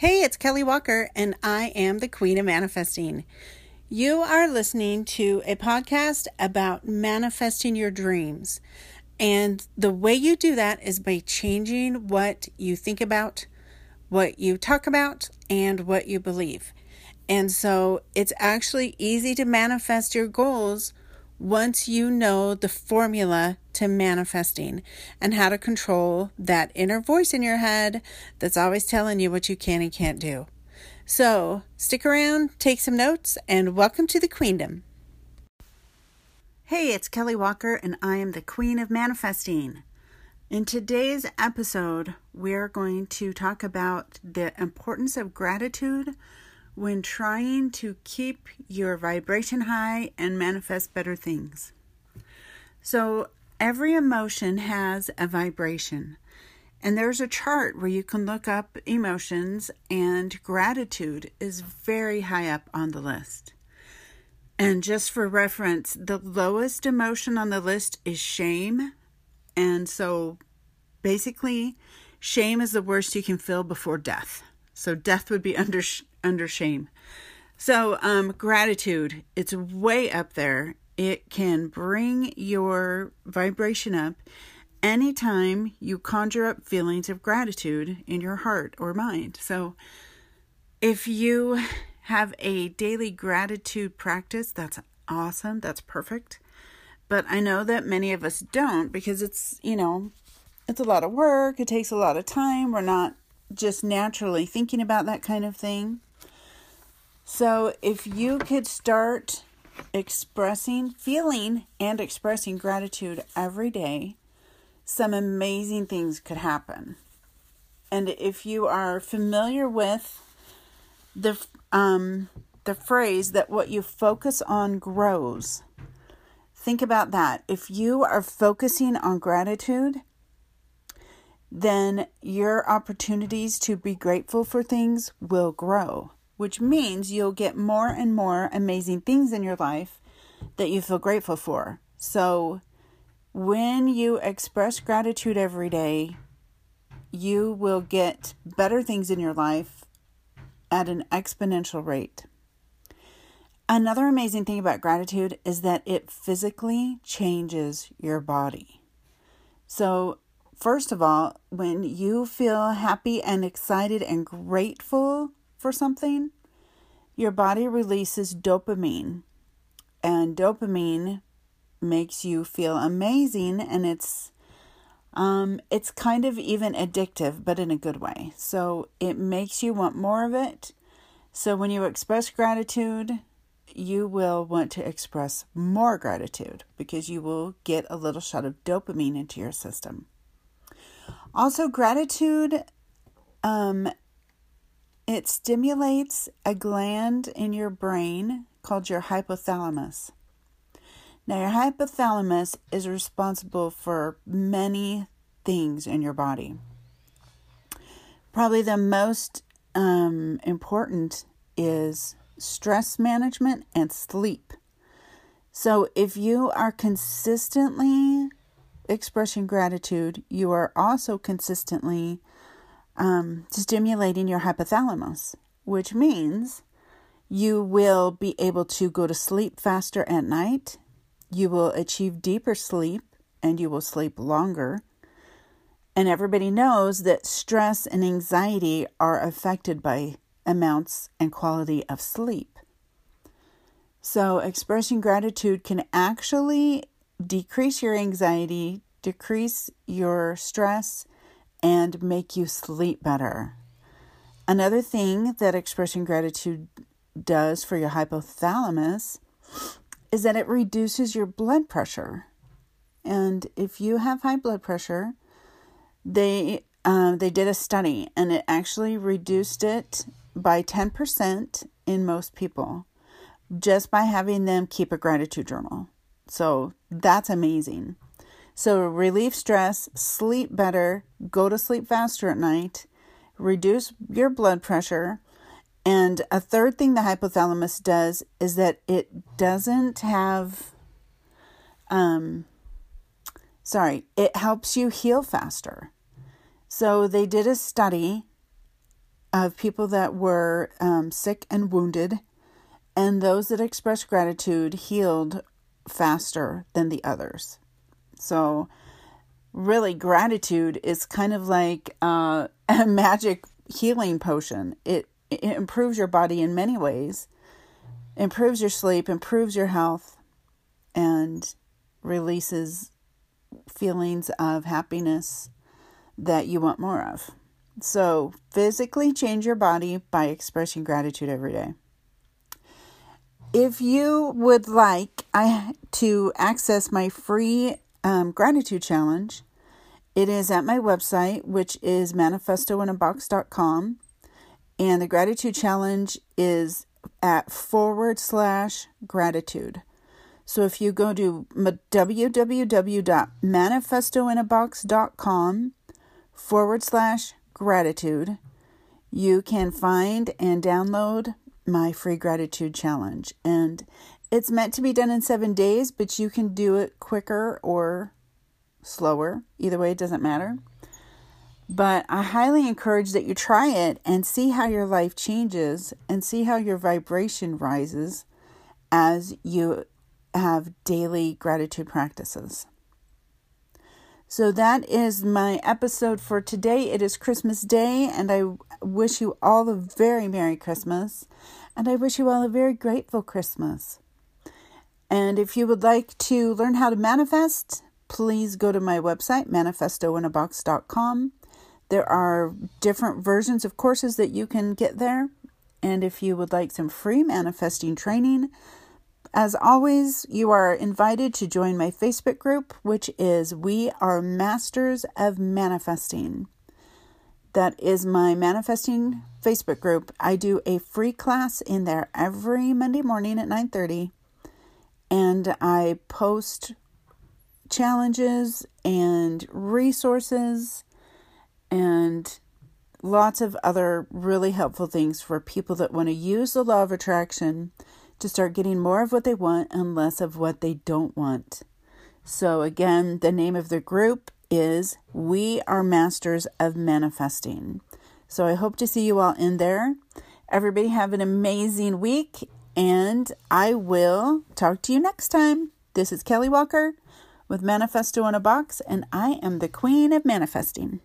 Hey, it's Kelly Walker, and I am the Queen of Manifesting. You are listening to a podcast about manifesting your dreams. And the way you do that is by changing what you think about, what you talk about, and what you believe. And so it's actually easy to manifest your goals once you know the formula to manifesting and how to control that inner voice in your head that's always telling you what you can and can't do. So, stick around, take some notes, and welcome to the Queendom. Hey, it's Kelly Walker, and I am the Queen of Manifesting. In today's episode, we're going to talk about the importance of gratitude when trying to keep your vibration high and manifest better things. So, every emotion has a vibration. And there's a chart where you can look up emotions, and gratitude is very high up on the list. And just for reference, the lowest emotion on the list is shame. And so basically, shame is the worst you can feel before death. So death would be under under shame. So, um, gratitude, it's way up there. It can bring your vibration up anytime you conjure up feelings of gratitude in your heart or mind. So, if you have a daily gratitude practice, that's awesome. That's perfect. But I know that many of us don't because it's, you know, it's a lot of work, it takes a lot of time. We're not just naturally thinking about that kind of thing. So, if you could start expressing, feeling, and expressing gratitude every day, some amazing things could happen. And if you are familiar with the um, the phrase that what you focus on grows, think about that. If you are focusing on gratitude, then your opportunities to be grateful for things will grow which means you'll get more and more amazing things in your life that you feel grateful for. So, when you express gratitude every day, you will get better things in your life at an exponential rate. Another amazing thing about gratitude is that it physically changes your body. So, first of all, when you feel happy and excited and grateful for something, your body releases dopamine. And dopamine makes you feel amazing and it's um it's kind of even addictive but in a good way. So it makes you want more of it. So when you express gratitude, you will want to express more gratitude because you will get a little shot of dopamine into your system. Also, gratitude um, it stimulates a gland in your brain called your hypothalamus. Now, your hypothalamus is responsible for many things in your body. Probably the most um, important is stress management and sleep. So, if you are consistently expressing gratitude, you are also consistently um, stimulating your hypothalamus, which means you will be able to go to sleep faster at night. You will achieve deeper sleep and you will sleep longer. And everybody knows that stress and anxiety are affected by amounts and quality of sleep. So, expressing gratitude can actually decrease your anxiety, decrease your stress, and make you sleep better. Another thing that expressing gratitude does for your hypothalamus is that it reduces your blood pressure. And if you have high blood pressure, they uh, they did a study and it actually reduced it by 10% in most people just by having them keep a gratitude journal. So that's amazing. So, relieve stress, sleep better, go to sleep faster at night, reduce your blood pressure. And a third thing the hypothalamus does is that it doesn't have, um, sorry, it helps you heal faster. So, they did a study of people that were um, sick and wounded, and those that expressed gratitude healed faster than the others. So, really, gratitude is kind of like uh, a magic healing potion. It, it improves your body in many ways, improves your sleep, improves your health, and releases feelings of happiness that you want more of. So, physically change your body by expressing gratitude every day. If you would like I, to access my free um, gratitude challenge, it is at my website, which is manifestoinabox.com. And the gratitude challenge is at forward slash gratitude. So if you go to www.manifestoinabox.com forward slash gratitude, you can find and download my free gratitude challenge. And it's meant to be done in seven days, but you can do it quicker or slower. Either way, it doesn't matter. But I highly encourage that you try it and see how your life changes and see how your vibration rises as you have daily gratitude practices. So that is my episode for today. It is Christmas Day, and I wish you all a very Merry Christmas, and I wish you all a very grateful Christmas. And if you would like to learn how to manifest, please go to my website, manifestoinabox.com. There are different versions of courses that you can get there. And if you would like some free manifesting training, as always, you are invited to join my Facebook group, which is We Are Masters of Manifesting. That is my manifesting Facebook group. I do a free class in there every Monday morning at 9:30 and I post challenges and resources and lots of other really helpful things for people that want to use the law of attraction to start getting more of what they want and less of what they don't want. So, again, the name of the group is We Are Masters of Manifesting. So, I hope to see you all in there. Everybody have an amazing week, and I will talk to you next time. This is Kelly Walker with Manifesto in a Box, and I am the Queen of Manifesting.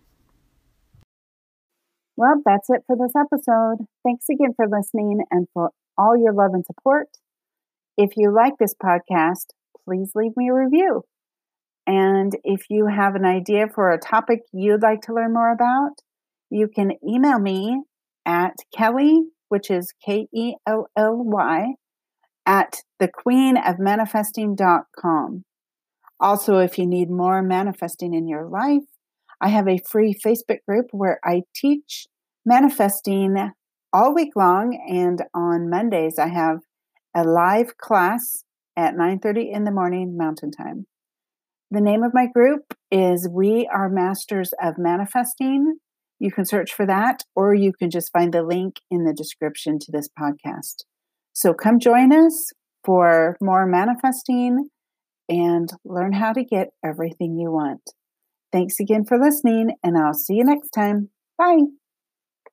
Well, that's it for this episode. Thanks again for listening and for all your love and support. If you like this podcast, please leave me a review. And if you have an idea for a topic you'd like to learn more about, you can email me at Kelly, which is K E L L Y, at thequeenofmanifesting.com. Also, if you need more manifesting in your life, I have a free Facebook group where I teach manifesting all week long and on Mondays I have a live class at 9:30 in the morning mountain time. The name of my group is We Are Masters of Manifesting. You can search for that or you can just find the link in the description to this podcast. So come join us for more manifesting and learn how to get everything you want. Thanks again for listening, and I'll see you next time. Bye.